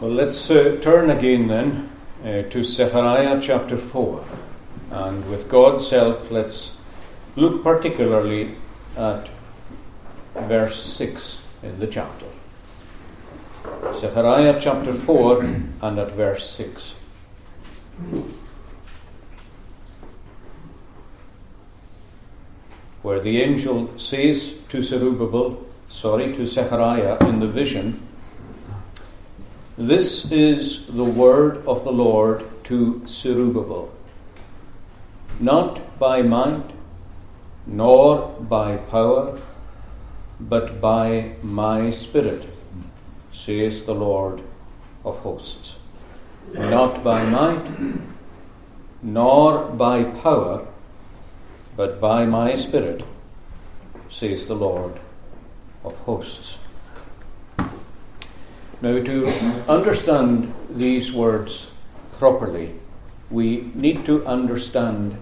Well, let's uh, turn again then uh, to Zechariah chapter 4. And with God's help, let's look particularly at verse 6 in the chapter. Zechariah chapter 4 and at verse 6. Where the angel says to Zerubbabel, sorry, to Zechariah in the vision, this is the word of the Lord to Zerubbabel. Not by might, nor by power, but by my Spirit, says the Lord of hosts. Not by might, nor by power, but by my Spirit, says the Lord of hosts. Now, to understand these words properly, we need to understand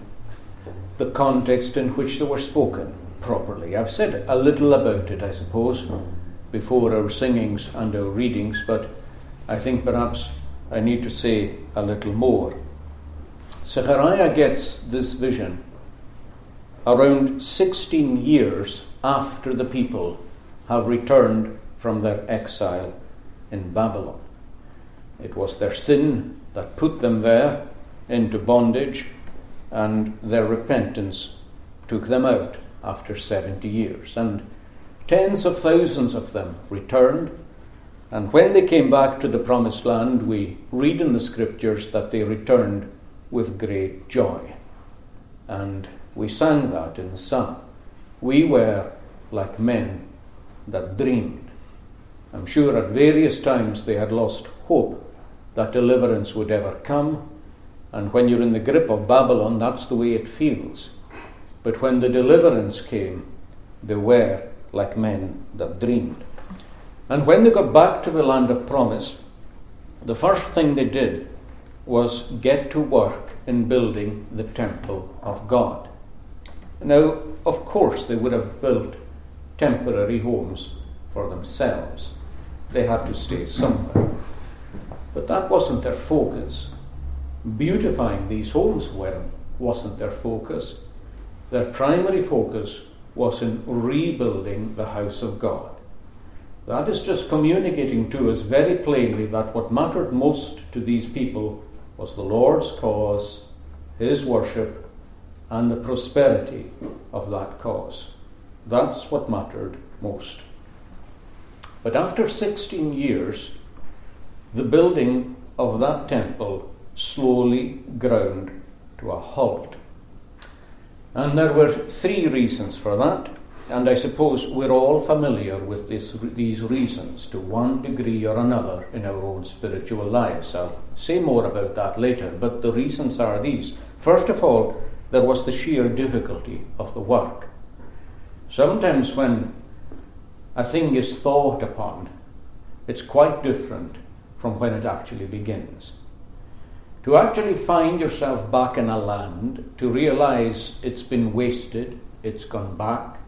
the context in which they were spoken properly. I've said a little about it, I suppose, before our singings and our readings, but I think perhaps I need to say a little more. Zechariah gets this vision around 16 years after the people have returned from their exile in Babylon. It was their sin that put them there into bondage, and their repentance took them out after 70 years. And tens of thousands of them returned. And when they came back to the promised land, we read in the scriptures that they returned with great joy. And we sang that in the psalm. We were like men that dreamed. I'm sure at various times they had lost hope that deliverance would ever come. And when you're in the grip of Babylon, that's the way it feels. But when the deliverance came, they were like men that dreamed. And when they got back to the land of promise, the first thing they did was get to work in building the temple of God. Now, of course, they would have built temporary homes for themselves they had to stay somewhere. But that wasn't their focus. Beautifying these homes were, wasn't their focus. Their primary focus was in rebuilding the house of God. That is just communicating to us very plainly that what mattered most to these people was the Lord's cause, His worship, and the prosperity of that cause. That's what mattered most. But after 16 years, the building of that temple slowly ground to a halt. And there were three reasons for that, and I suppose we're all familiar with this, these reasons to one degree or another in our own spiritual lives. I'll say more about that later, but the reasons are these. First of all, there was the sheer difficulty of the work. Sometimes when a thing is thought upon, it's quite different from when it actually begins. To actually find yourself back in a land, to realize it's been wasted, it's gone back,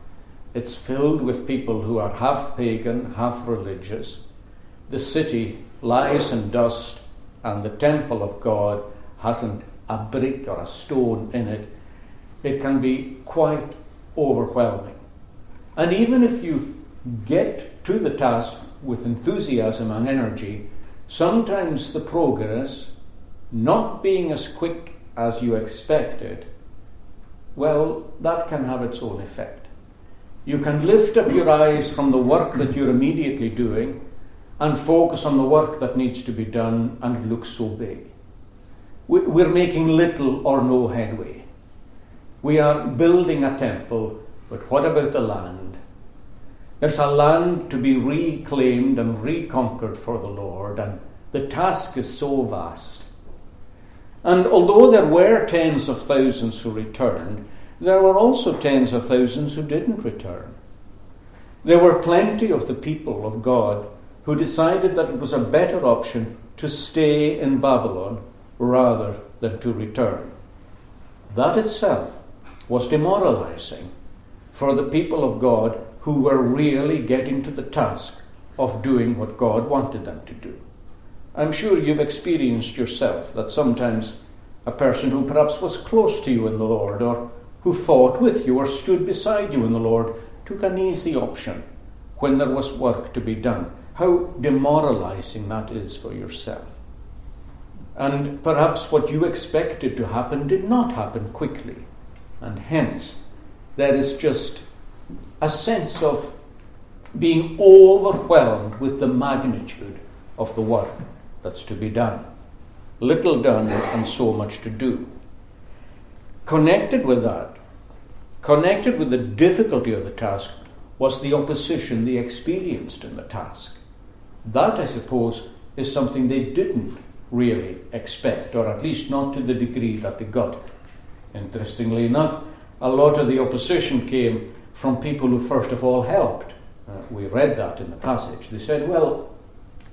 it's filled with people who are half pagan, half religious, the city lies in dust, and the temple of God hasn't a brick or a stone in it, it can be quite overwhelming. And even if you get to the task with enthusiasm and energy, sometimes the progress, not being as quick as you expected, well, that can have its own effect. You can lift up your eyes from the work that you're immediately doing and focus on the work that needs to be done, and looks so big. We're making little or no headway. We are building a temple, but what about the land? There's a land to be reclaimed and reconquered for the Lord, and the task is so vast. And although there were tens of thousands who returned, there were also tens of thousands who didn't return. There were plenty of the people of God who decided that it was a better option to stay in Babylon rather than to return. That itself was demoralizing for the people of God who were really getting to the task of doing what God wanted them to do. I'm sure you've experienced yourself that sometimes a person who perhaps was close to you in the Lord, or who fought with you, or stood beside you in the Lord, took an easy option when there was work to be done. How demoralizing that is for yourself. And perhaps what you expected to happen did not happen quickly. And hence, there is just a sense of being overwhelmed with the magnitude of the work that's to be done. Little done and so much to do. Connected with that, connected with the difficulty of the task, was the opposition they experienced in the task. That, I suppose, is something they didn't really expect, or at least not to the degree that they got it. Interestingly enough, a lot of the opposition came from people who first of all helped. Uh, we read that in the passage. They said, Well,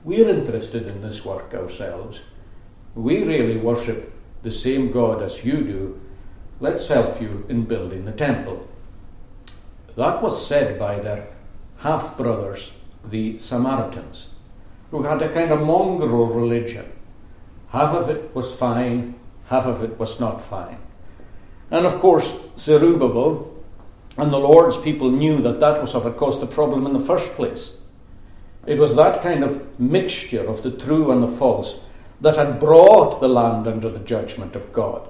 we're interested in this work ourselves. We really worship the same God as you do. Let's help you in building the temple. That was said by their half brothers, the Samaritans, who had a kind of mongrel religion. Half of it was fine, half of it was not fine. And of course, Zerubbabel and the Lord's people knew that that was what had caused the problem in the first place. It was that kind of mixture of the true and the false that had brought the land under the judgment of God.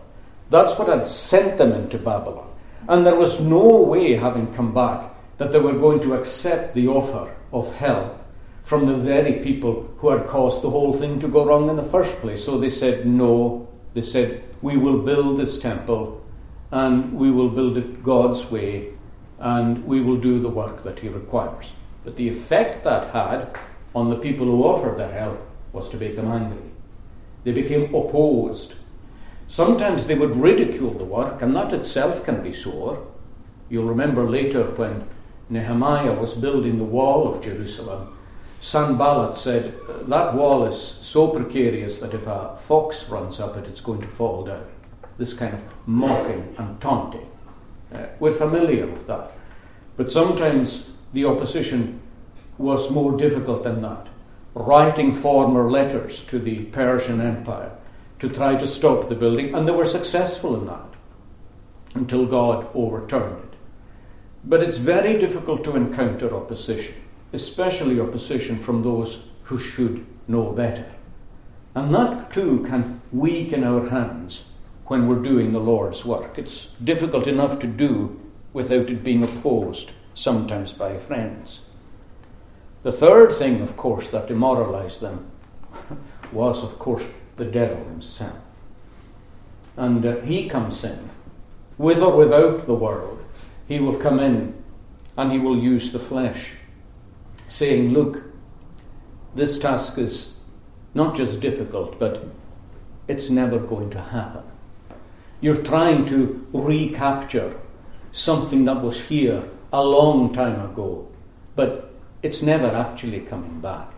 That's what had sent them into Babylon. And there was no way, having come back, that they were going to accept the offer of help from the very people who had caused the whole thing to go wrong in the first place. So they said, No. They said, We will build this temple and we will build it God's way and we will do the work that He requires. But the effect that had on the people who offered their help was to make them angry. They became opposed. Sometimes they would ridicule the work, and that itself can be sore. You'll remember later when Nehemiah was building the wall of Jerusalem, Sanballat said, That wall is so precarious that if a fox runs up it, it's going to fall down. This kind of mocking and taunting. Uh, we're familiar with that. But sometimes the opposition was more difficult than that. Writing former letters to the Persian Empire to try to stop the building, and they were successful in that until God overturned it. But it's very difficult to encounter opposition, especially opposition from those who should know better. And that too can weaken our hands when we're doing the Lord's work. It's difficult enough to do without it being opposed, sometimes by friends. The third thing, of course, that demoralized them was, of course, the devil himself. And uh, he comes in, with or without the world. He will come in and he will use the flesh, saying, Look, this task is not just difficult, but it's never going to happen. You're trying to recapture something that was here a long time ago, but it's never actually coming back.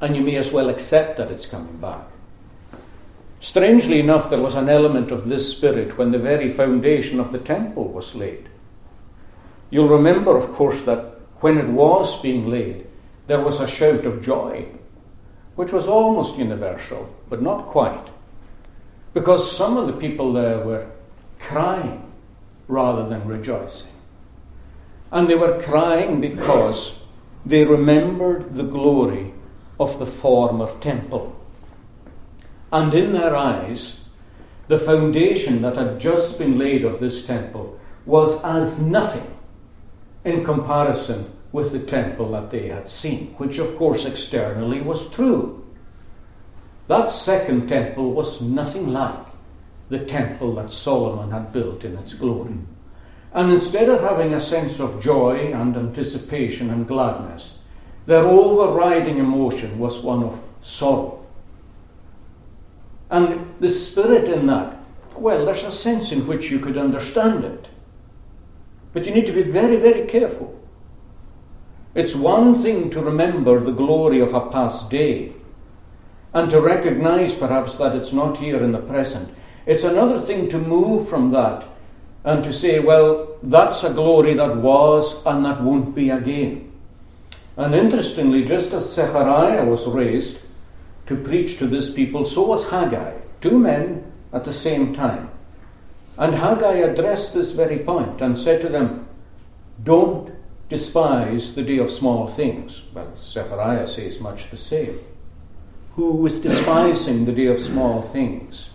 And you may as well accept that it's coming back. Strangely enough, there was an element of this spirit when the very foundation of the temple was laid. You'll remember, of course, that when it was being laid, there was a shout of joy, which was almost universal, but not quite. Because some of the people there were crying rather than rejoicing. And they were crying because they remembered the glory of the former temple. And in their eyes, the foundation that had just been laid of this temple was as nothing in comparison with the temple that they had seen, which of course externally was true. That second temple was nothing like the temple that Solomon had built in its glory. And instead of having a sense of joy and anticipation and gladness, their overriding emotion was one of sorrow. And the spirit in that, well, there's a sense in which you could understand it. But you need to be very, very careful. It's one thing to remember the glory of a past day and to recognize perhaps that it's not here in the present. It's another thing to move from that and to say, well, that's a glory that was and that won't be again. And interestingly, just as Zechariah was raised to preach to this people, so was Haggai, two men at the same time. And Haggai addressed this very point and said to them, Don't despise the day of small things. Well, Zechariah says much the same. Who was despising the day of small things?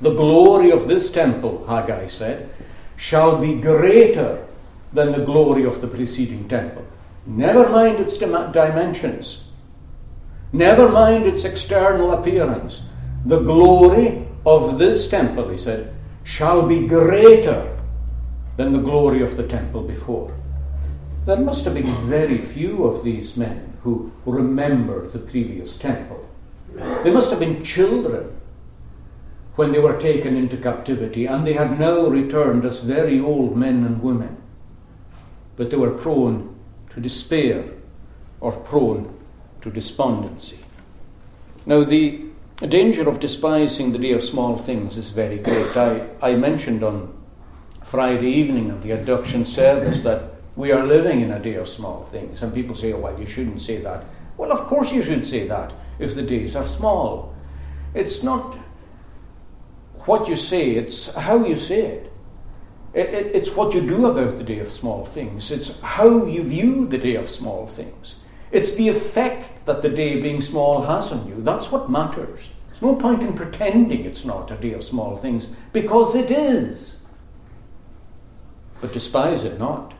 The glory of this temple, Haggai said, shall be greater than the glory of the preceding temple. Never mind its dimensions. Never mind its external appearance. The glory of this temple, he said, shall be greater than the glory of the temple before. There must have been very few of these men who remembered the previous temple. They must have been children when they were taken into captivity, and they had now returned as very old men and women. But they were prone to despair or prone to despondency. Now, the danger of despising the day of small things is very great. I, I mentioned on Friday evening of the induction service that we are living in a day of small things. And people say, oh, well, you shouldn't say that. Well, of course you should say that if the days are small. It's not what you say, it's how you say it. it, it it's what you do about the day of small things. It's how you view the day of small things. It's the effect that the day being small has on you. That's what matters. There's no point in pretending it's not a day of small things, because it is. But despise it not.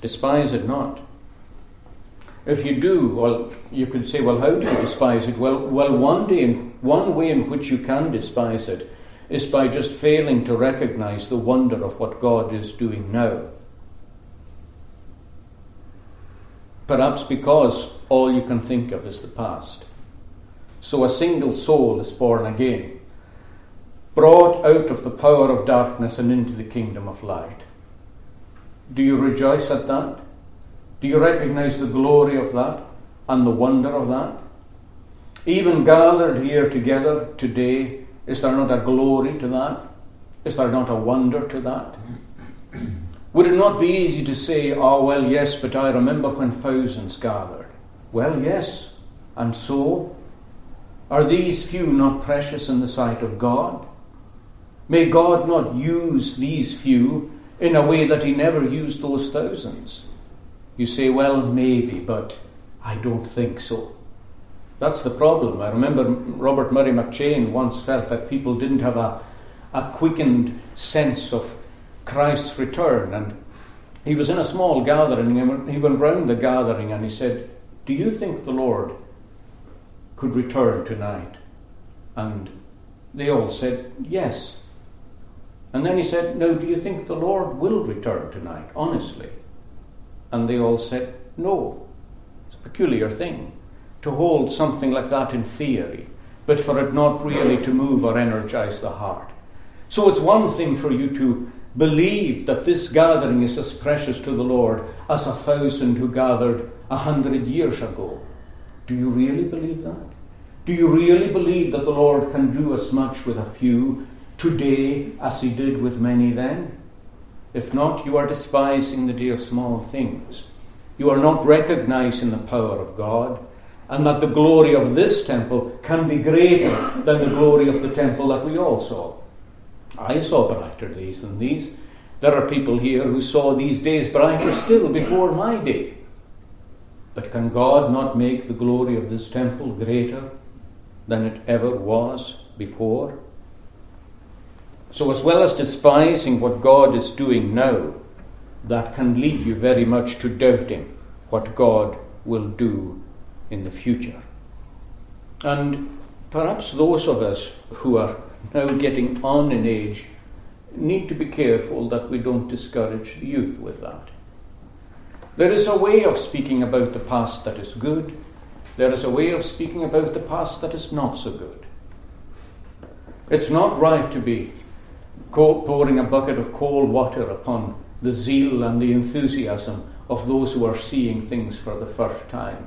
Despise it not. If you do, well, you could say, well, how do you despise it? Well, well, one day, one way in which you can despise it is by just failing to recognize the wonder of what God is doing now. Perhaps because all you can think of is the past. So a single soul is born again, brought out of the power of darkness and into the kingdom of light. Do you rejoice at that? Do you recognize the glory of that and the wonder of that? Even gathered here together today, is there not a glory to that? Is there not a wonder to that? Would it not be easy to say, oh, well, yes, but I remember when thousands gathered? Well, yes, and so? Are these few not precious in the sight of God? May God not use these few in a way that he never used those thousands. You say, well, maybe, but I don't think so. That's the problem. I remember Robert Murray McCheyne once felt that people didn't have a, a quickened sense of Christ's return. And he was in a small gathering, and he went round the gathering and he said, Do you think the Lord could return tonight? And they all said, Yes. And then he said, No, do you think the Lord will return tonight, honestly? And they all said, No. It's a peculiar thing to hold something like that in theory, but for it not really to move or energize the heart. So it's one thing for you to believe that this gathering is as precious to the Lord as a thousand who gathered a hundred years ago. Do you really believe that? Do you really believe that the Lord can do as much with a few today as he did with many then? If not, you are despising the day of small things. You are not recognizing the power of God, and that the glory of this temple can be greater than the glory of the temple that we all saw. I saw brighter days than these. There are people here who saw these days brighter still before my day. But can God not make the glory of this temple greater than it ever was before? So, as well as despising what God is doing now, that can lead you very much to doubting what God will do in the future. And perhaps those of us who are now getting on in age need to be careful that we don't discourage the youth with that. There is a way of speaking about the past that is good, there is a way of speaking about the past that is not so good. It's not right to be pouring a bucket of cold water upon the zeal and the enthusiasm of those who are seeing things for the first time.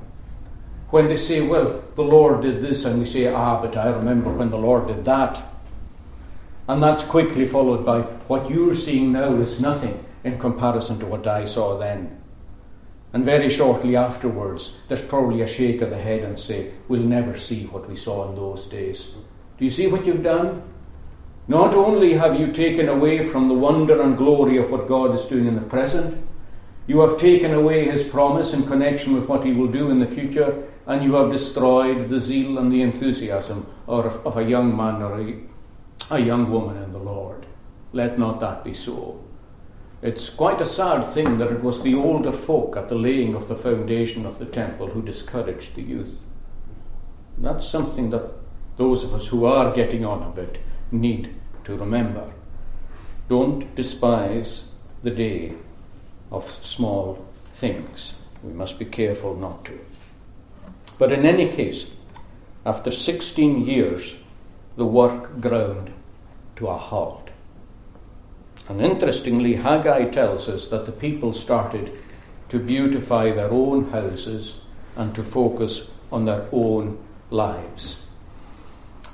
When they say, Well, the Lord did this, and we say, Ah, but I remember when the Lord did that. And that's quickly followed by, What you're seeing now is nothing in comparison to what I saw then. And very shortly afterwards, there's probably a shake of the head and say, We'll never see what we saw in those days. Do you see what you've done? Not only have you taken away from the wonder and glory of what God is doing in the present, you have taken away his promise in connection with what he will do in the future, and you have destroyed the zeal and the enthusiasm of, of a young man or a, a young woman in the Lord. Let not that be so. It's quite a sad thing that it was the older folk at the laying of the foundation of the temple who discouraged the youth. That's something that those of us who are getting on a bit need to remember. Don't despise the day of small things. We must be careful not to. But in any case, after 16 years, the work ground to a halt. And interestingly, Haggai tells us that the people started to beautify their own houses and to focus on their own lives.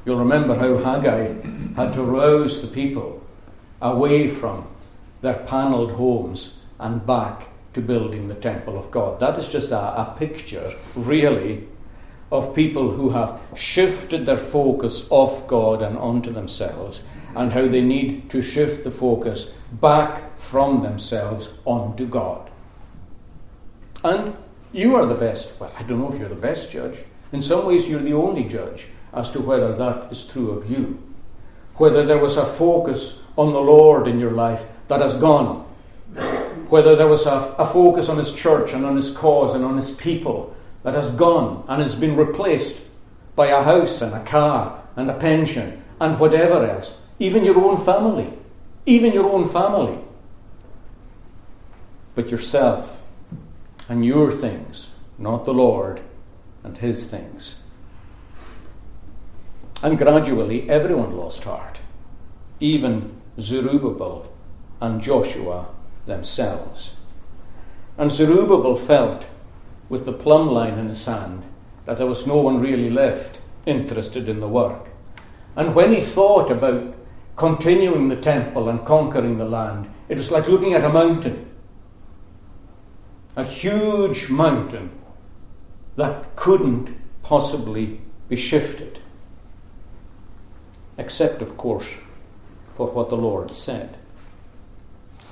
You'll remember how Haggai had to rouse the people away from their panelled homes and back to building the temple of God. That is just a, a picture, really, of people who have shifted their focus off God and onto themselves and how they need to shift the focus back from themselves onto God. And you are the best, well, I don't know if you're the best judge. In some ways, you're the only judge as to whether that is true of you. Whether there was a focus on the Lord in your life that has gone. Whether there was a, a focus on His church and on His cause and on His people that has gone and has been replaced by a house and a car and a pension and whatever else even your own family, even your own family, but yourself and your things, not the Lord and His things. And gradually, everyone lost heart, even Zerubbabel and Joshua themselves. And Zerubbabel felt, with the plumb line in his hand, that there was no one really left interested in the work. And when he thought about continuing the temple and conquering the land. It was like looking at a mountain, a huge mountain that couldn't possibly be shifted, except, of course, for what the Lord said.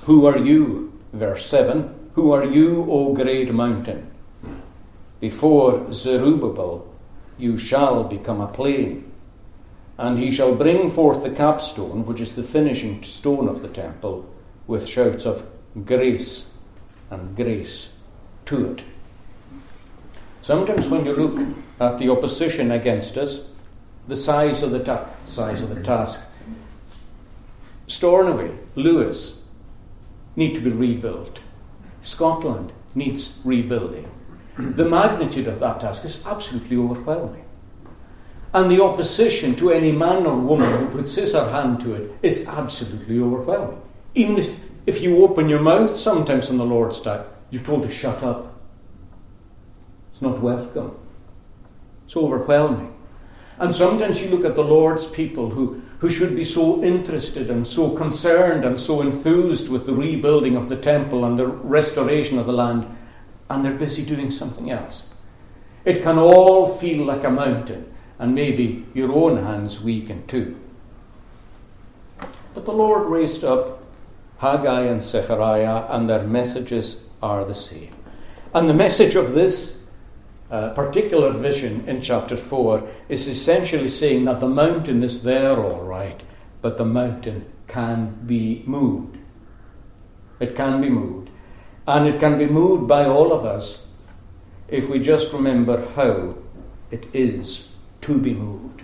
Who are you? Verse 7 Who are you, O great mountain? Before Zerubbabel, you shall become a plain and he shall bring forth the capstone, which is the finishing stone of the temple, with shouts of grace and grace to it. Sometimes when you look at the opposition against us, the size of the ta- size of the task, Stornoway, Lewis need to be rebuilt. Scotland needs rebuilding. The magnitude of that task is absolutely overwhelming. And the opposition to any man or woman who puts his or hand to it is absolutely overwhelming. Even if, if you open your mouth sometimes on the Lord's Day, you're told to shut up. It's not welcome. It's overwhelming. And sometimes you look at the Lord's people who, who should be so interested and so concerned and so enthused with the rebuilding of the temple and the restoration of the land, and they're busy doing something else. It can all feel like a mountain and maybe your own hands weaken too. But the Lord raised up Haggai and Zechariah, and their messages are the same. And the message of this uh, particular vision in chapter 4 is essentially saying that the mountain is there all right, but the mountain can be moved. It can be moved. And it can be moved by all of us if we just remember how it is to be moved.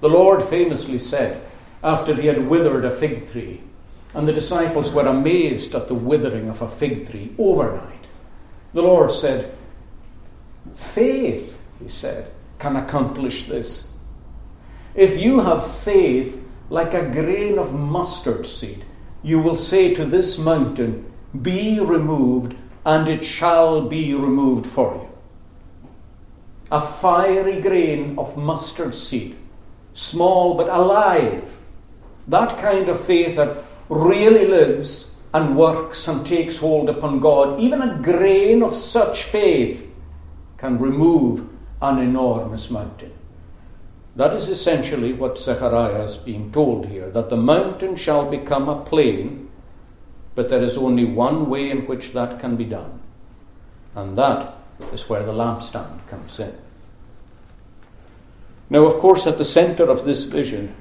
The Lord famously said, after he had withered a fig tree, and the disciples were amazed at the withering of a fig tree overnight, the Lord said, Faith, he said, can accomplish this. If you have faith like a grain of mustard seed, you will say to this mountain, Be removed, and it shall be removed for you a fiery grain of mustard seed, small but alive. That kind of faith that really lives and works and takes hold upon God, even a grain of such faith can remove an enormous mountain. That is essentially what Zechariah is being told here that the mountain shall become a plain, but there is only one way in which that can be done, and that is where the lampstand comes in. Now, of course, at the center of this vision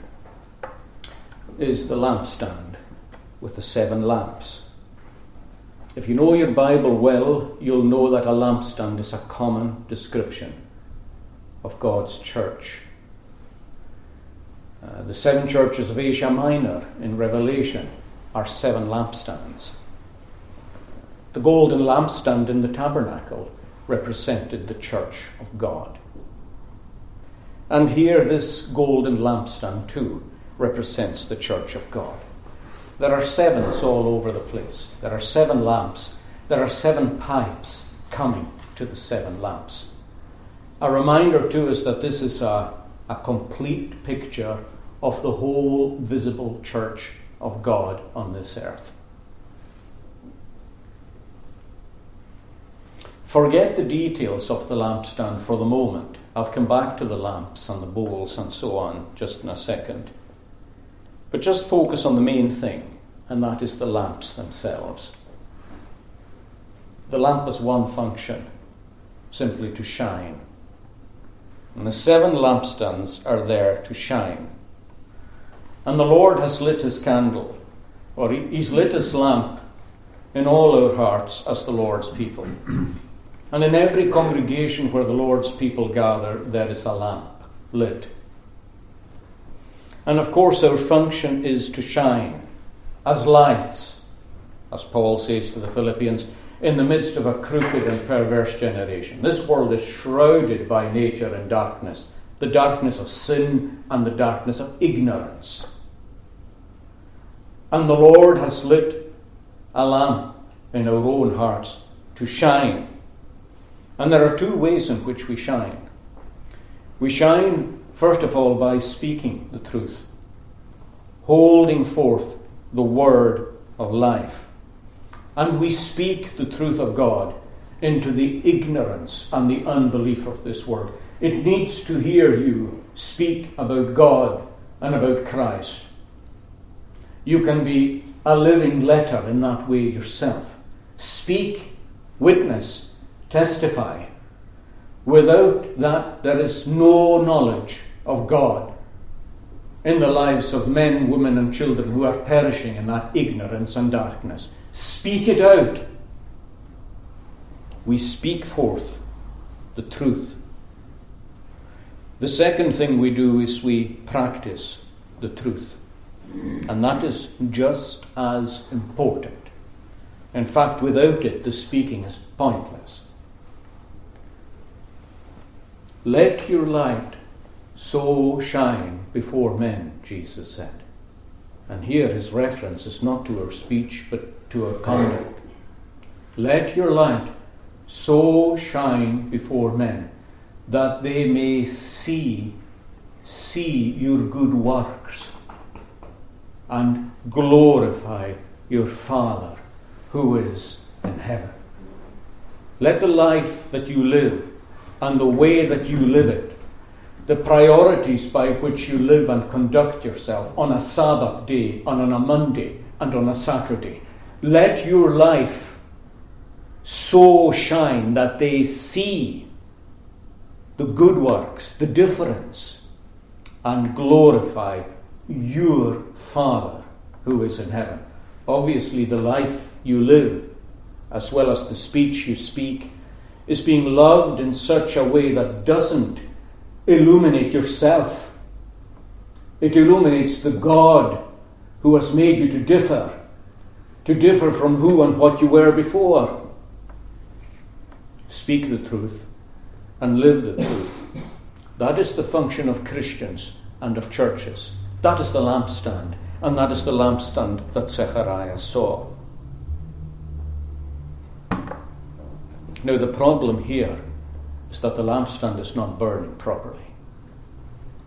is the lampstand with the seven lamps. If you know your Bible well, you'll know that a lampstand is a common description of God's church. Uh, the seven churches of Asia Minor in Revelation are seven lampstands. The golden lampstand in the tabernacle represented the church of God. And here, this golden lampstand too represents the church of God. There are sevens all over the place. There are seven lamps. There are seven pipes coming to the seven lamps. A reminder to us that this is a, a complete picture of the whole visible church of God on this earth. Forget the details of the lampstand for the moment. I'll come back to the lamps and the bowls and so on just in a second. But just focus on the main thing, and that is the lamps themselves. The lamp has one function simply to shine. And the seven lampstands are there to shine. And the Lord has lit his candle, or he's lit his lamp in all our hearts as the Lord's people. And in every congregation where the Lord's people gather, there is a lamp lit. And of course, our function is to shine as lights, as Paul says to the Philippians, in the midst of a crooked and perverse generation. This world is shrouded by nature and darkness the darkness of sin and the darkness of ignorance. And the Lord has lit a lamp in our own hearts to shine and there are two ways in which we shine. We shine, first of all, by speaking the truth, holding forth the word of life. And we speak the truth of God into the ignorance and the unbelief of this world. It needs to hear you speak about God and about Christ. You can be a living letter in that way yourself. Speak, witness, testify. Without that, there is no knowledge of God in the lives of men, women, and children who are perishing in that ignorance and darkness. Speak it out. We speak forth the truth. The second thing we do is we practice the truth. And that is just as important. In fact, without it, the speaking is pointless. Let your light so shine before men, Jesus said. And here his reference is not to our speech, but to our conduct. Let your light so shine before men that they may see see your good works and glorify your Father who is in heaven. Let the life that you live and the way that you live it, the priorities by which you live and conduct yourself on a Sabbath day, and on a Monday, and on a Saturday. Let your life so shine that they see the good works, the difference, and glorify your Father who is in heaven. Obviously, the life you live, as well as the speech you speak, is being loved in such a way that doesn't illuminate yourself. It illuminates the God who has made you to differ, to differ from who and what you were before. Speak the truth and live the truth. That is the function of Christians and of churches. That is the lampstand, and that is the lampstand that Zechariah saw. Now, the problem here is that the lampstand is not burning properly.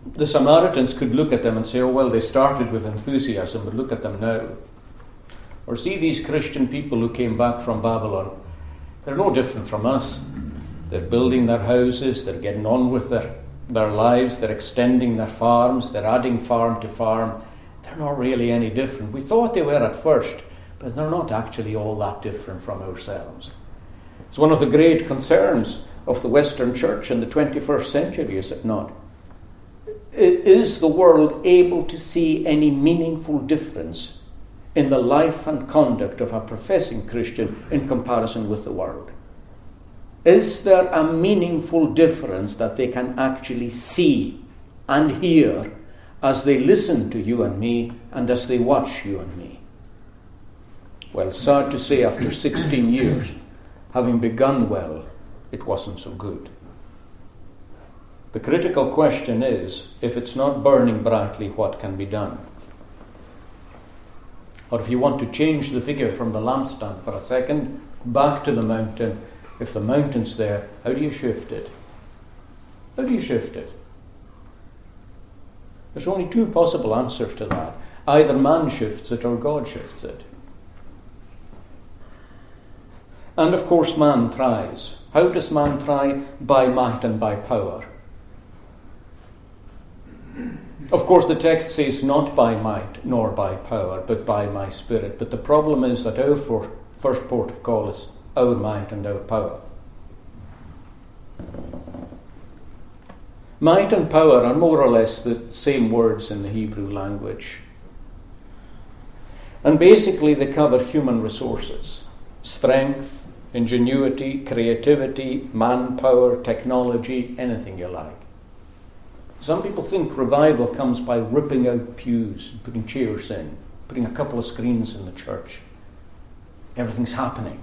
The Samaritans could look at them and say, oh, well, they started with enthusiasm, but look at them now. Or see these Christian people who came back from Babylon. They're no different from us. They're building their houses, they're getting on with their, their lives, they're extending their farms, they're adding farm to farm. They're not really any different. We thought they were at first, but they're not actually all that different from ourselves. It's one of the great concerns of the Western Church in the 21st century, is it not? Is the world able to see any meaningful difference in the life and conduct of a professing Christian in comparison with the world? Is there a meaningful difference that they can actually see and hear as they listen to you and me and as they watch you and me? Well, sad to say, after 16 years, having begun well, it wasn't so good. The critical question is if it's not burning brightly, what can be done? Or if you want to change the figure from the lampstand for a second, back to the mountain, if the mountain's there, how do you shift it? How do you shift it? There's only two possible answers to that. Either man shifts it or God shifts it. And of course, man tries. How does man try? By might and by power. Of course, the text says not by might nor by power, but by my spirit. But the problem is that our first port of call is our might and our power. Might and power are more or less the same words in the Hebrew language. And basically, they cover human resources strength, ingenuity, creativity, manpower, technology, anything you like. Some people think revival comes by ripping out pews, and putting chairs in, putting a couple of screens in the church. Everything's happening.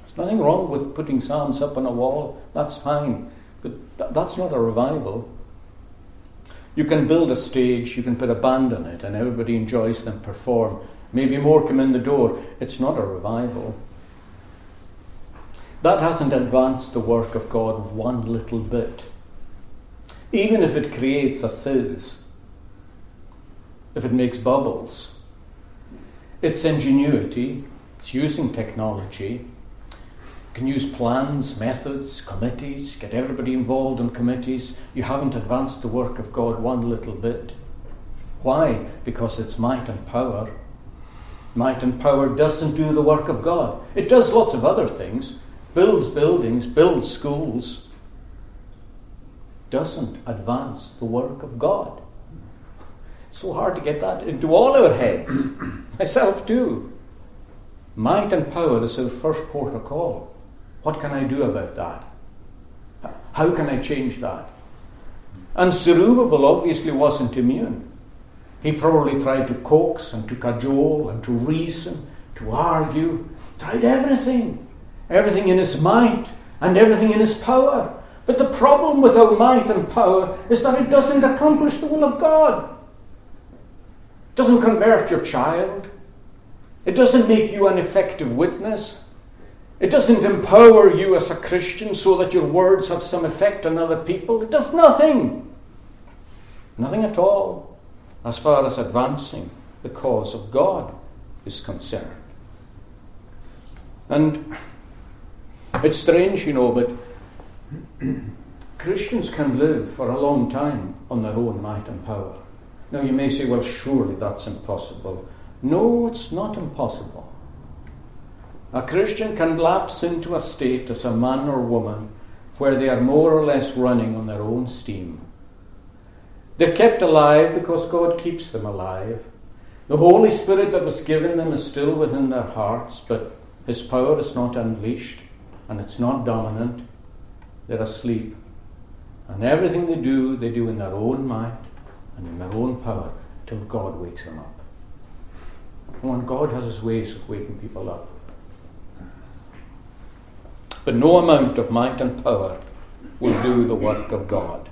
There's nothing wrong with putting psalms up on a wall, that's fine. But th- that's not a revival. You can build a stage, you can put a band on it, and everybody enjoys them perform. Maybe more come in the door. It's not a revival. That hasn't advanced the work of God one little bit. Even if it creates a fizz, if it makes bubbles, it's ingenuity, it's using technology, can use plans, methods, committees, get everybody involved in committees. You haven't advanced the work of God one little bit. Why? Because it's might and power. Might and power doesn't do the work of God. It does lots of other things, builds buildings, builds schools, doesn't advance the work of God. It's so hard to get that into all our heads. Myself too. Might and power is our first port of call. What can I do about that? How can I change that? And Zerubbabel obviously wasn't immune. He probably tried to coax and to cajole and to reason, to argue, tried everything. Everything in his might and everything in his power. But the problem with our might and power is that it doesn't accomplish the will of God. It doesn't convert your child. It doesn't make you an effective witness. It doesn't empower you as a Christian so that your words have some effect on other people. It does nothing. Nothing at all as far as advancing the cause of God is concerned. And it's strange, you know, but Christians can live for a long time on their own might and power. Now, you may say, well, surely that's impossible. No, it's not impossible. A Christian can lapse into a state as a man or woman where they are more or less running on their own steam. They're kept alive because God keeps them alive. The Holy Spirit that was given them is still within their hearts, but His power is not unleashed and it's not dominant. They're asleep. And everything they do, they do in their own might and in their own power till God wakes them up. And God has His ways of waking people up. But no amount of might and power will do the work of God.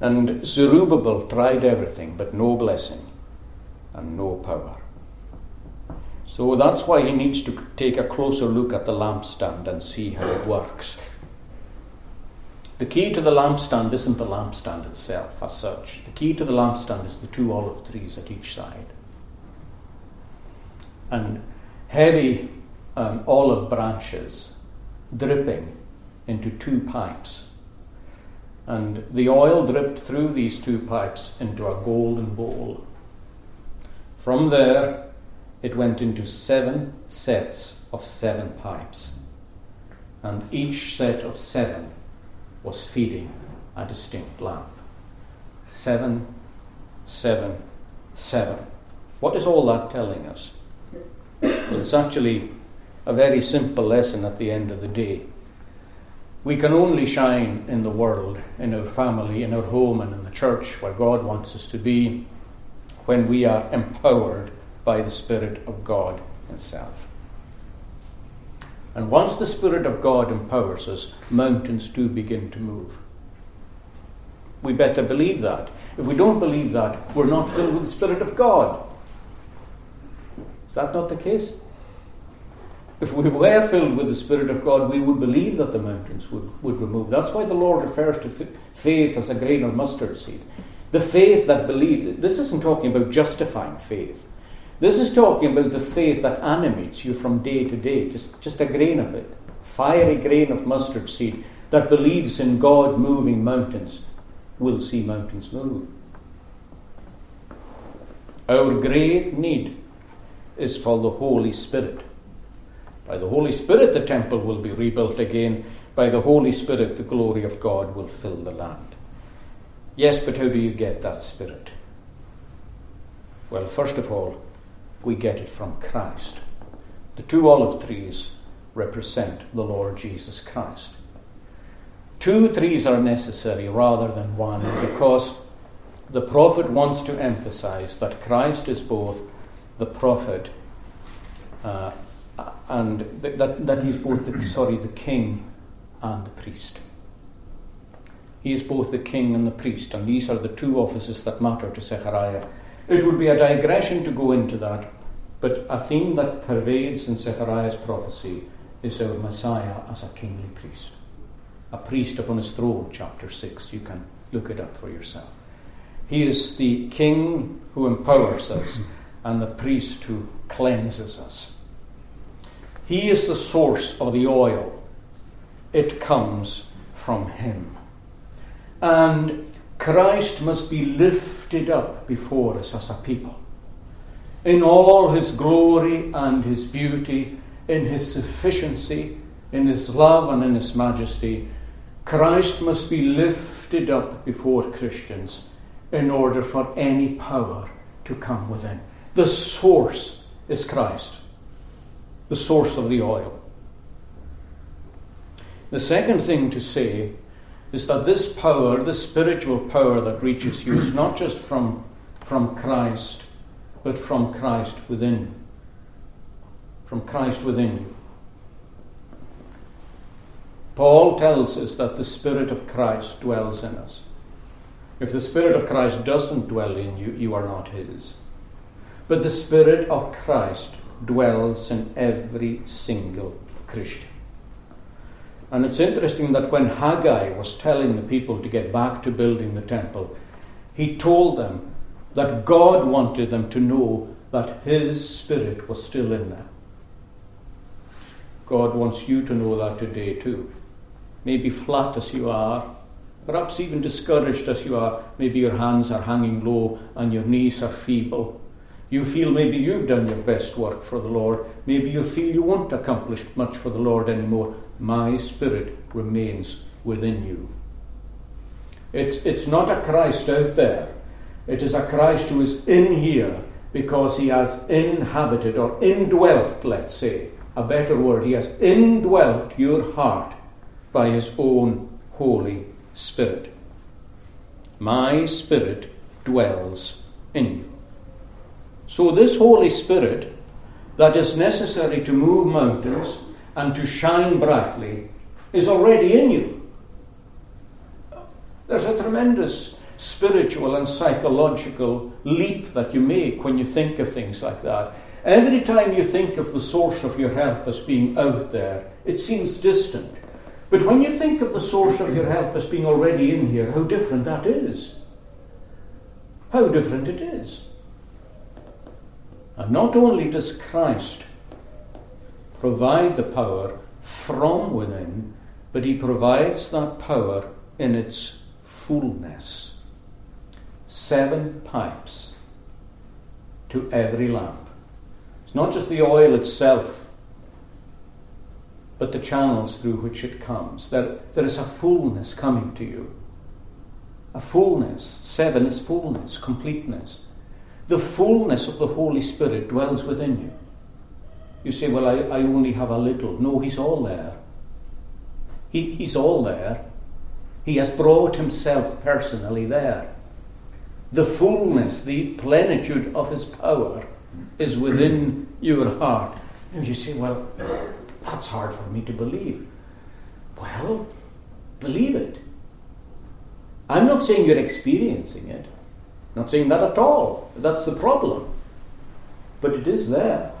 And Zerubbabel tried everything, but no blessing and no power. So that's why he needs to take a closer look at the lampstand and see how it works. The key to the lampstand isn't the lampstand itself as such. The key to the lampstand is the two olive trees at each side. and heavy um, olive branches dripping into two pipes. And the oil dripped through these two pipes into a golden bowl. From there, it went into seven sets of seven pipes. And each set of seven was feeding a distinct lamp. Seven, seven, seven. What is all that telling us? Well, it's actually a very simple lesson at the end of the day. We can only shine in the world, in our family, in our home, and in the church where God wants us to be when we are empowered by the Spirit of God Himself. And once the Spirit of God empowers us, mountains do begin to move. We better believe that. If we don't believe that, we're not filled with the Spirit of God. Is that not the case? If we were filled with the Spirit of God, we would believe that the mountains would, would remove. That's why the Lord refers to faith as a grain of mustard seed. The faith that believes. This isn't talking about justifying faith. This is talking about the faith that animates you from day to day, just, just a grain of it. Fiery grain of mustard seed that believes in God moving mountains will see mountains move. Our great need is for the Holy Spirit by the Holy Spirit, the temple will be rebuilt again. By the Holy Spirit, the glory of God will fill the land. Yes, but how do you get that Spirit? Well, first of all, we get it from Christ. The two olive trees represent the Lord Jesus Christ. Two trees are necessary rather than one because the prophet wants to emphasize that Christ is both the prophet uh, and that, that he's both the, sorry, the king and the priest. He is both the king and the priest, and these are the two offices that matter to Zechariah. It would be a digression to go into that, but a theme that pervades in Zechariah's prophecy is our Messiah as a kingly priest. A priest upon his throne, chapter 6. You can look it up for yourself. He is the king who empowers us and the priest who cleanses us. He is the source of the oil. It comes from Him. And Christ must be lifted up before us as a people. In all His glory and His beauty, in His sufficiency, in His love and in His majesty, Christ must be lifted up before Christians in order for any power to come within. The source is Christ the source of the oil. The second thing to say is that this power, this spiritual power that reaches you, is not just from, from Christ, but from Christ within. From Christ within you. Paul tells us that the Spirit of Christ dwells in us. If the Spirit of Christ doesn't dwell in you, you are not His. But the Spirit of Christ dwells in every single Christian. And it's interesting that when Haggai was telling the people to get back to building the temple, he told them that God wanted them to know that His Spirit was still in them. God wants you to know that today too. Maybe flat as you are, perhaps even discouraged as you are, maybe your hands are hanging low and your knees are feeble. You feel maybe you've done your best work for the Lord. Maybe you feel you won't accomplish much for the Lord anymore. My Spirit remains within you. It's, it's not a Christ out there. It is a Christ who is in here because he has inhabited or indwelt, let's say, a better word. He has indwelt your heart by his own Holy Spirit. My Spirit dwells in you. So, this Holy Spirit that is necessary to move mountains and to shine brightly is already in you. There's a tremendous spiritual and psychological leap that you make when you think of things like that. Every time you think of the source of your help as being out there, it seems distant. But when you think of the source of your help as being already in here, how different that is. How different it is. And not only does Christ provide the power from within, but he provides that power in its fullness. Seven pipes to every lamp. It's not just the oil itself, but the channels through which it comes. There, there is a fullness coming to you. A fullness. Seven is fullness, completeness. The fullness of the Holy Spirit dwells within you. You say, Well, I, I only have a little. No, He's all there. He, he's all there. He has brought Himself personally there. The fullness, the plenitude of His power is within your heart. And you say, Well, that's hard for me to believe. Well, believe it. I'm not saying you're experiencing it. Not saying that at all. That's the problem. But it is there.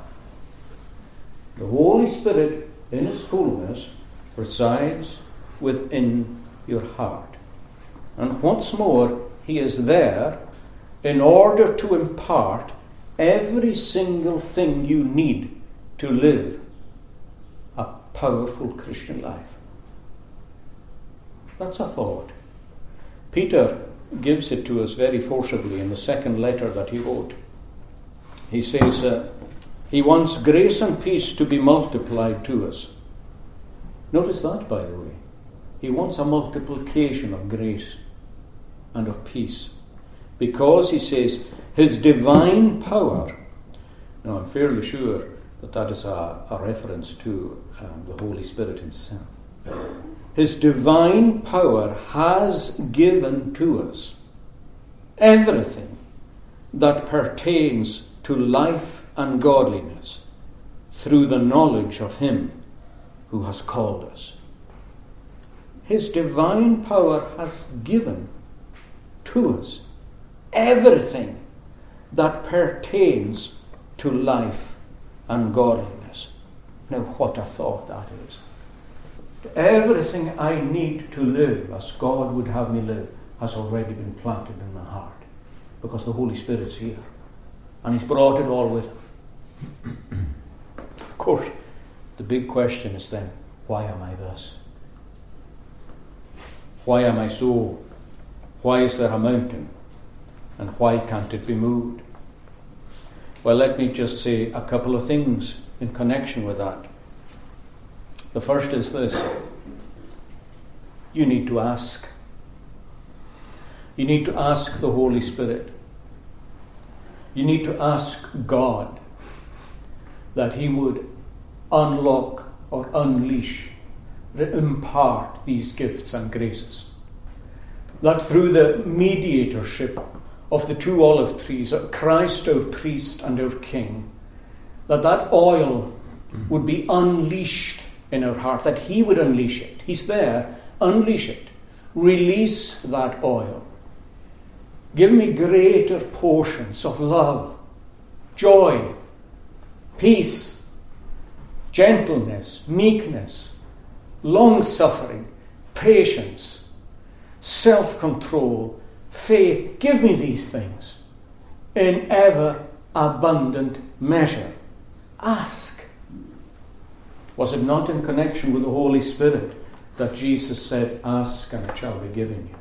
The Holy Spirit, in His fullness, resides within your heart. And once more, He is there in order to impart every single thing you need to live a powerful Christian life. That's a thought. Peter gives it to us very forcibly in the second letter that he wrote. He says, uh, He wants grace and peace to be multiplied to us. Notice that, by the way. He wants a multiplication of grace and of peace. Because, he says, His divine power. Now, I'm fairly sure that that is a, a reference to um, the Holy Spirit Himself. His divine power has given to us everything that pertains to life and godliness through the knowledge of Him who has called us. His divine power has given to us everything that pertains to life and godliness. Now, what a thought that is. Everything I need to live as God would have me live has already been planted in my heart because the Holy Spirit's here and He's brought it all with Him. of course, the big question is then why am I thus? Why am I so? Why is there a mountain? And why can't it be moved? Well, let me just say a couple of things in connection with that. The first is this you need to ask. You need to ask the Holy Spirit. You need to ask God that He would unlock or unleash, impart these gifts and graces. That through the mediatorship of the two olive trees, Christ our priest and our king, that that oil would be unleashed in our heart, that He would unleash it. He's there, unleash it. Release that oil. Give me greater portions of love, joy, peace, gentleness, meekness, long suffering, patience, self control, faith. Give me these things in ever abundant measure. Ask. Was it not in connection with the Holy Spirit that Jesus said, Ask and it shall be given you?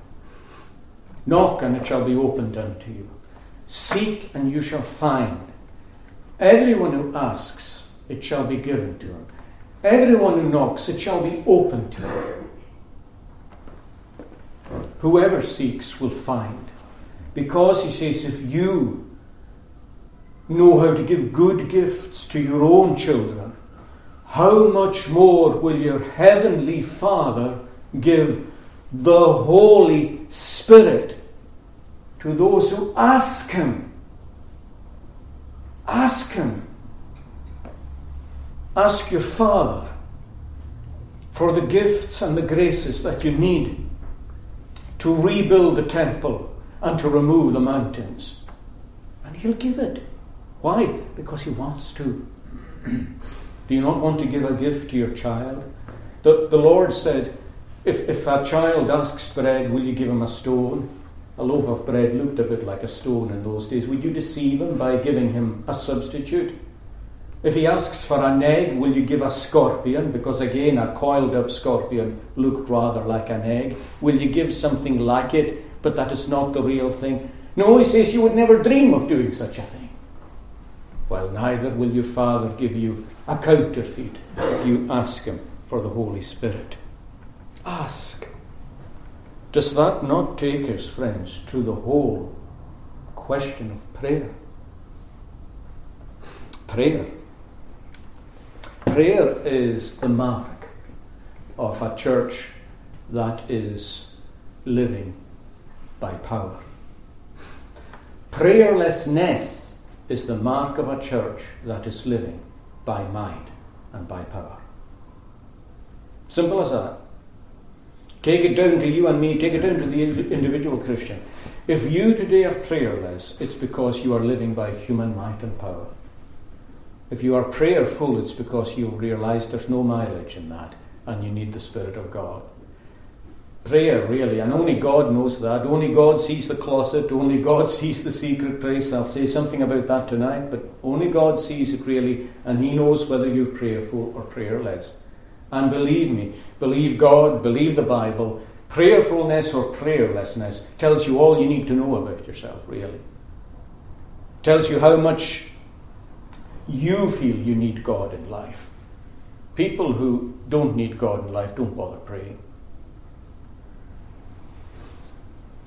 Knock and it shall be opened unto you. Seek and you shall find. Everyone who asks, it shall be given to him. Everyone who knocks, it shall be opened to him. Whoever seeks will find. Because he says, if you know how to give good gifts to your own children, how much more will your heavenly Father give the Holy Spirit to those who ask Him? Ask Him. Ask your Father for the gifts and the graces that you need to rebuild the temple and to remove the mountains. And He'll give it. Why? Because He wants to. Do you not want to give a gift to your child? The, the Lord said, if, if a child asks bread, will you give him a stone? a loaf of bread looked a bit like a stone in those days, would you deceive him by giving him a substitute? If he asks for an egg, will you give a scorpion? Because again, a coiled up scorpion looked rather like an egg. Will you give something like it, but that is not the real thing? No, he says you would never dream of doing such a thing. Well, neither will your Father give you a counterfeit if you ask him for the Holy Spirit. Ask. Does that not take us, friends, to the whole question of prayer? Prayer. Prayer is the mark of a church that is living by power. Prayerlessness is the mark of a church that is living by might and by power. Simple as that. Take it down to you and me, take it down to the individual Christian. If you today are prayerless, it's because you are living by human might and power. If you are prayerful, it's because you realize there's no mileage in that and you need the Spirit of God. Prayer, really, and only God knows that. Only God sees the closet, only God sees the secret place. I'll say something about that tonight, but only God sees it really, and He knows whether you're prayerful or prayerless. And believe me, believe God, believe the Bible. Prayerfulness or prayerlessness tells you all you need to know about yourself, really. Tells you how much you feel you need God in life. People who don't need God in life don't bother praying.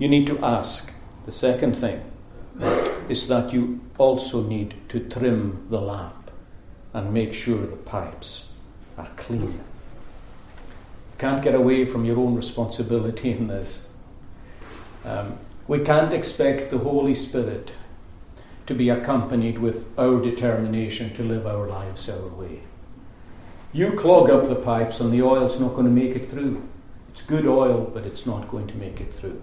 You need to ask. The second thing is that you also need to trim the lamp and make sure the pipes are clean You can't get away from your own responsibility in this. Um, we can't expect the Holy Spirit to be accompanied with our determination to live our lives our way. You clog up the pipes and the oil's not going to make it through. It's good oil, but it's not going to make it through.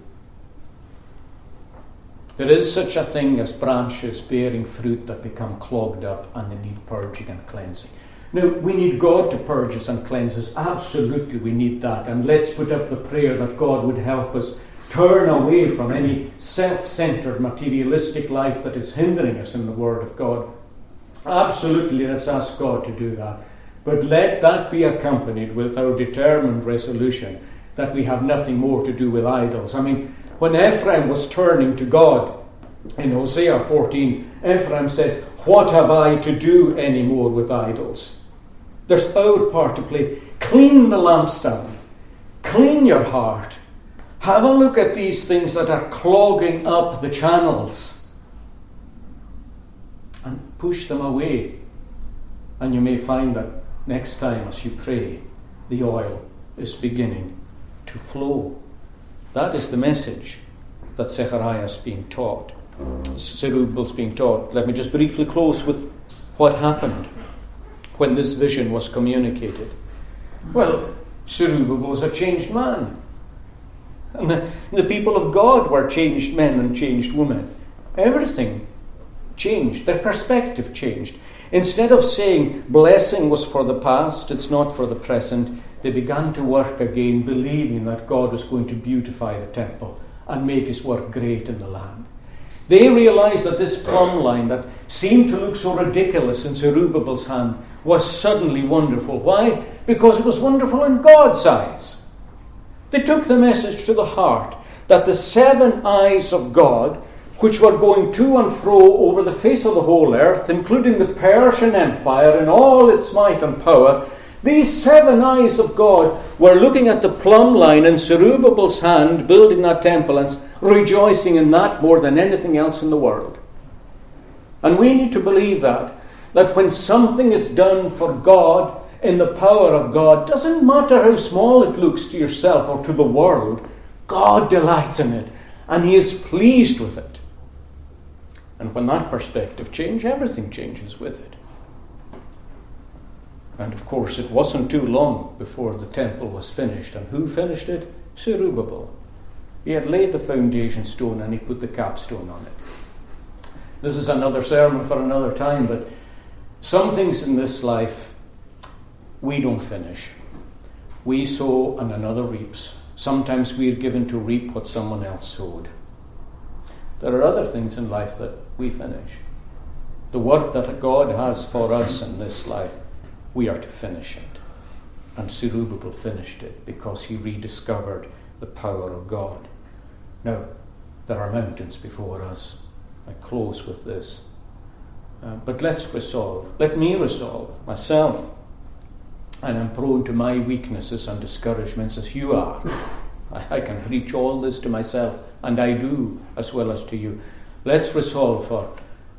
There is such a thing as branches bearing fruit that become clogged up and they need purging and cleansing. Now, we need God to purge us and cleanse us. Absolutely, we need that. And let's put up the prayer that God would help us turn away from any self centered, materialistic life that is hindering us in the Word of God. Absolutely, let's ask God to do that. But let that be accompanied with our determined resolution that we have nothing more to do with idols. I mean, when Ephraim was turning to God in Hosea 14, Ephraim said, What have I to do any more with idols? There's our part to play. Clean the lampstand. Clean your heart. Have a look at these things that are clogging up the channels. And push them away. And you may find that next time as you pray, the oil is beginning to flow. That is the message that Zechariah is being taught. Zerubbabel's being taught. Let me just briefly close with what happened when this vision was communicated? Well, Zerubbabel was a changed man. And the, the people of God were changed men and changed women. Everything changed. Their perspective changed. Instead of saying blessing was for the past, it's not for the present, they began to work again, believing that God was going to beautify the temple and make his work great in the land. They realized that this plumb line that seemed to look so ridiculous in Zerubbabel's hand was suddenly wonderful. Why? Because it was wonderful in God's eyes. They took the message to the heart that the seven eyes of God, which were going to and fro over the face of the whole earth, including the Persian Empire in all its might and power, these seven eyes of God were looking at the plumb line in Zerubbabel's hand, building that temple, and rejoicing in that more than anything else in the world. And we need to believe that that when something is done for God in the power of God, doesn't matter how small it looks to yourself or to the world, God delights in it and He is pleased with it. And when that perspective changes, everything changes with it. And of course, it wasn't too long before the temple was finished. And who finished it? Zerubbabel. He had laid the foundation stone and he put the capstone on it. This is another sermon for another time, but some things in this life we don't finish. We sow and another reaps. Sometimes we're given to reap what someone else sowed. there are other things in life that we finish. The work that God has for us in this life, we are to finish it. And Zerubbabel finished it because he rediscovered the power of God. Now, there are mountains before us. I close with this. Uh, but let's resolve. Let me resolve myself. And I'm prone to my weaknesses and discouragements as you are. I, I can preach all this to myself, and I do as well as to you. Let's resolve for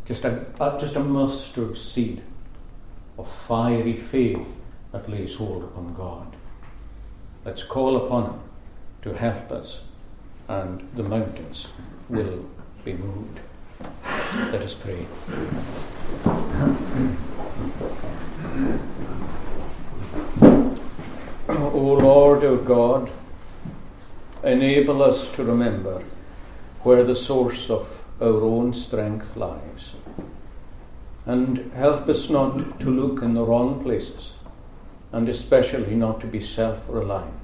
just a, uh, just a mustard seed of fiery faith that lays hold upon God. Let's call upon Him to help us, and the mountains will be moved. Let us pray. O Lord, O God, enable us to remember where the source of our own strength lies. And help us not to look in the wrong places, and especially not to be self reliant.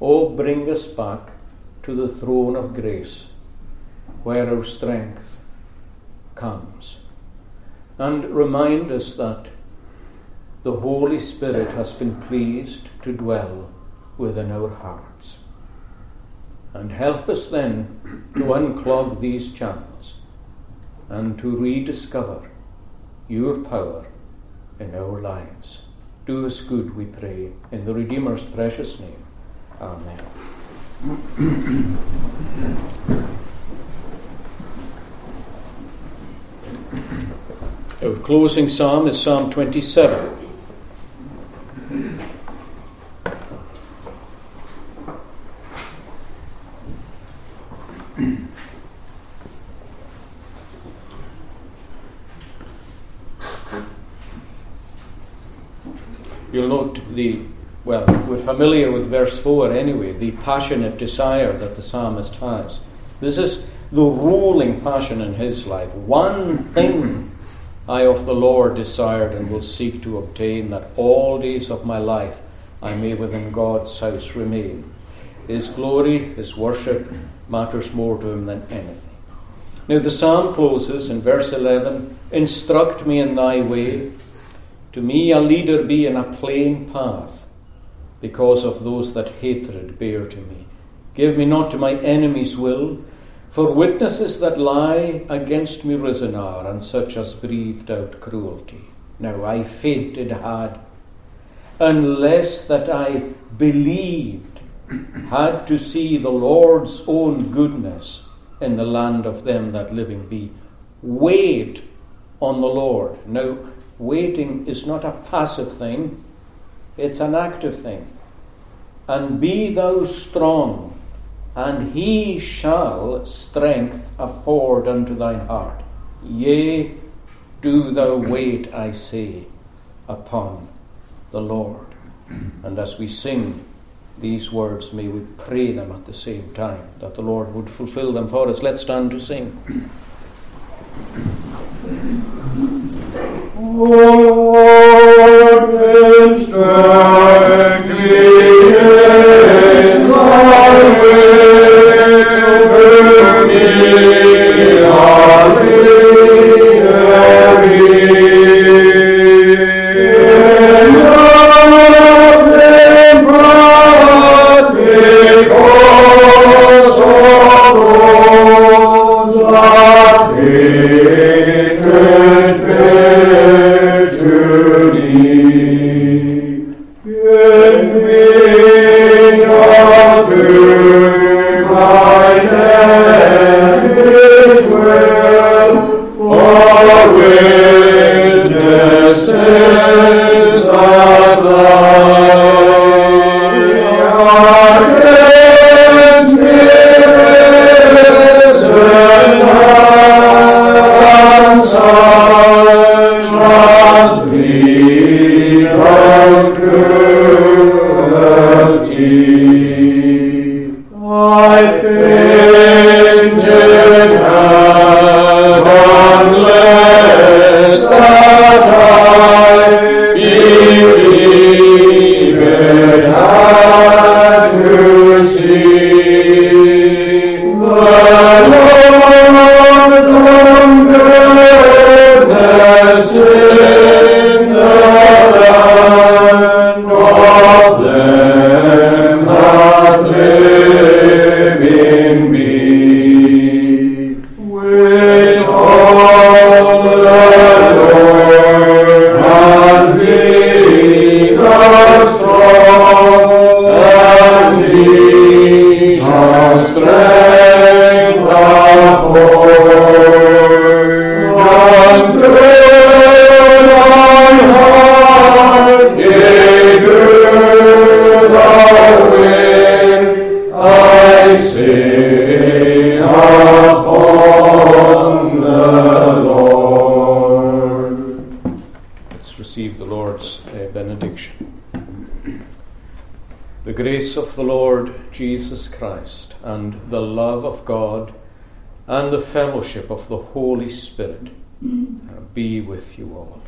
Oh, bring us back to the throne of grace, where our strength comes. And remind us that the Holy Spirit has been pleased to dwell within our hearts. And help us then to unclog these channels and to rediscover your power in our lives. Do us good, we pray, in the Redeemer's precious name. Amen. Our closing psalm is Psalm 27. You'll note the, well, we're familiar with verse 4 anyway, the passionate desire that the psalmist has. This is the ruling passion in his life. One thing I of the Lord desired and will seek to obtain, that all days of my life I may within God's house remain. His glory, his worship matters more to him than anything. Now the psalm closes in verse 11 Instruct me in thy way to me a leader be in a plain path, because of those that hatred bear to me. Give me not to my enemies' will, for witnesses that lie against me risen are, and such as breathed out cruelty. Now I fainted had, unless that I believed, had to see the Lord's own goodness in the land of them that living be. Wait on the Lord. Now, waiting is not a passive thing, it's an active thing. And be thou strong, and he shall strength afford unto thine heart. Yea, do thou wait, I say, upon the Lord. And as we sing these words, may we pray them at the same time, that the Lord would fulfill them for us. Let's stand to sing. Lord, and the fellowship of the Holy Spirit mm-hmm. uh, be with you all.